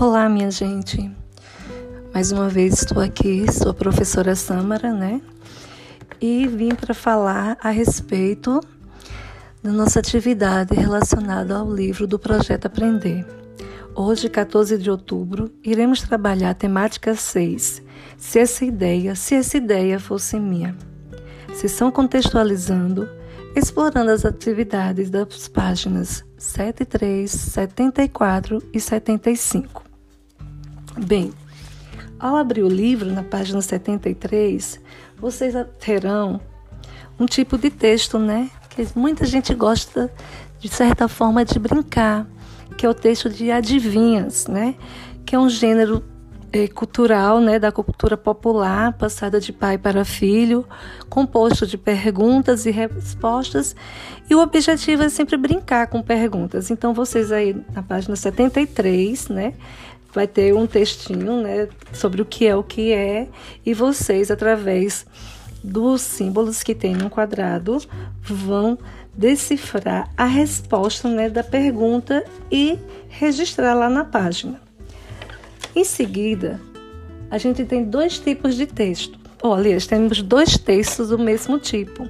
Olá, minha gente. Mais uma vez estou aqui, sou a professora Samara, né? E vim para falar a respeito da nossa atividade relacionada ao livro do Projeto Aprender. Hoje, 14 de outubro, iremos trabalhar a temática 6. Se essa ideia, se essa ideia fosse minha. Sessão contextualizando explorando as atividades das páginas 73, 74 e 75. Bem, ao abrir o livro na página 73, vocês terão um tipo de texto, né? Que muita gente gosta, de certa forma, de brincar, que é o texto de adivinhas, né? Que é um gênero é, cultural, né, da cultura popular, passada de pai para filho, composto de perguntas e respostas, e o objetivo é sempre brincar com perguntas. Então, vocês aí na página 73, né, vai ter um textinho, né, sobre o que é o que é, e vocês, através dos símbolos que tem no quadrado, vão decifrar a resposta, né, da pergunta e registrar lá na página. Em seguida, a gente tem dois tipos de texto. Olha, temos dois textos do mesmo tipo,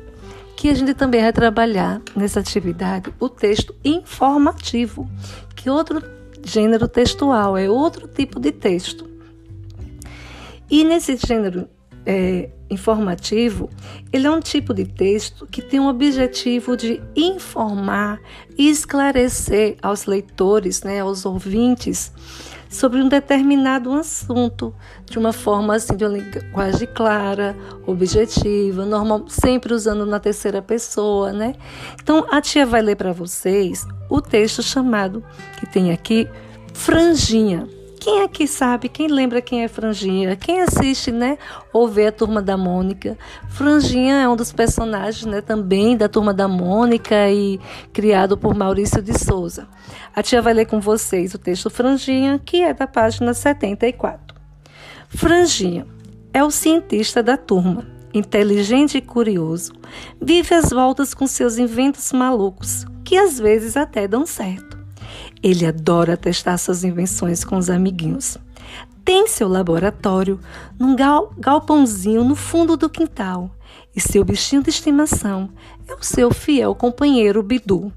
que a gente também vai trabalhar nessa atividade, o texto informativo, que outro gênero textual, é outro tipo de texto. E nesse gênero é, informativo, ele é um tipo de texto que tem o objetivo de informar e esclarecer aos leitores, né, aos ouvintes, sobre um determinado assunto, de uma forma assim, de uma linguagem clara, objetiva, normal, sempre usando na terceira pessoa, né? Então, a tia vai ler para vocês o texto chamado, que tem aqui, Franjinha. Quem aqui sabe, quem lembra quem é Franjinha? Quem assiste, né? Ou vê a Turma da Mônica? Franjinha é um dos personagens, né? Também da Turma da Mônica e criado por Maurício de Souza. A tia vai ler com vocês o texto Franjinha, que é da página 74. Franjinha é o cientista da turma, inteligente e curioso, vive às voltas com seus inventos malucos, que às vezes até dão certo. Ele adora testar suas invenções com os amiguinhos. Tem seu laboratório num gal galpãozinho no fundo do quintal. E seu bichinho de estimação é o seu fiel companheiro Bidu.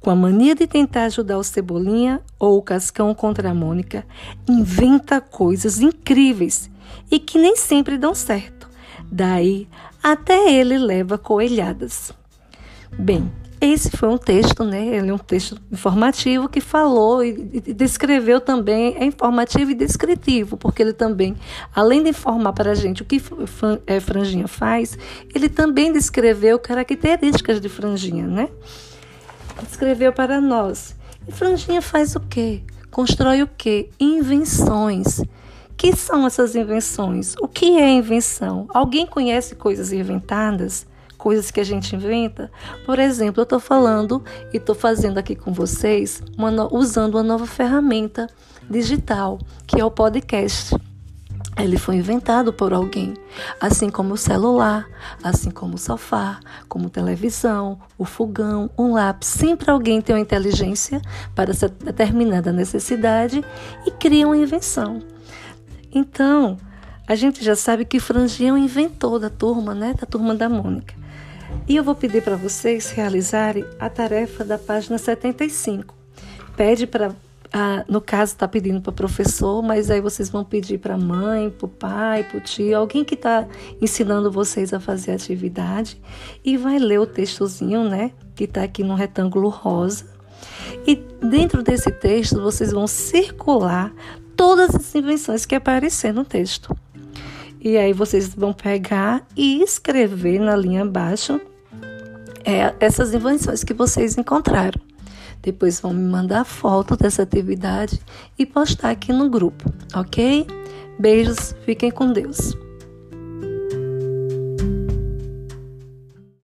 Com a mania de tentar ajudar o Cebolinha ou o Cascão contra a Mônica, inventa coisas incríveis e que nem sempre dão certo. Daí, até ele leva coelhadas. Bem, esse foi um texto, né? Ele é um texto informativo que falou e, descreveu também, é informativo e descritivo, porque ele também, além de informar para a gente o que é, franjinha faz, ele também descreveu características de franjinha, né? Descreveu para nós. E franjinha faz o quê? Constrói o quê? Invenções. Que são essas invenções? O que é invenção? Alguém conhece coisas inventadas? Coisas que a gente inventa. Por exemplo, eu estou falando e estou fazendo aqui com vocês, uma, usando uma nova ferramenta digital, que é o podcast. Ele foi inventado por alguém, assim como o celular, assim como o sofá, como televisão, o fogão, um lápis. Sempre alguém tem uma inteligência para essa determinada necessidade e cria uma invenção. Então, a gente já sabe que Franginha é o inventor da turma, né? Da turma da Mônica. E eu vou pedir para vocês realizarem a tarefa da página 75. Pede para ah, no caso, está pedindo para o professor, mas aí vocês vão pedir para a mãe, para o pai, para o tio, alguém que está ensinando vocês a fazer a atividade e vai ler o textozinho, né? Que está aqui no retângulo rosa. E dentro desse texto, vocês vão circular todas as invenções que aparecer no texto. E aí vocês vão pegar e escrever na linha abaixo é, essas invenções que vocês encontraram. Depois vão me mandar foto dessa atividade e postar aqui no grupo, ok? Beijos, fiquem com Deus.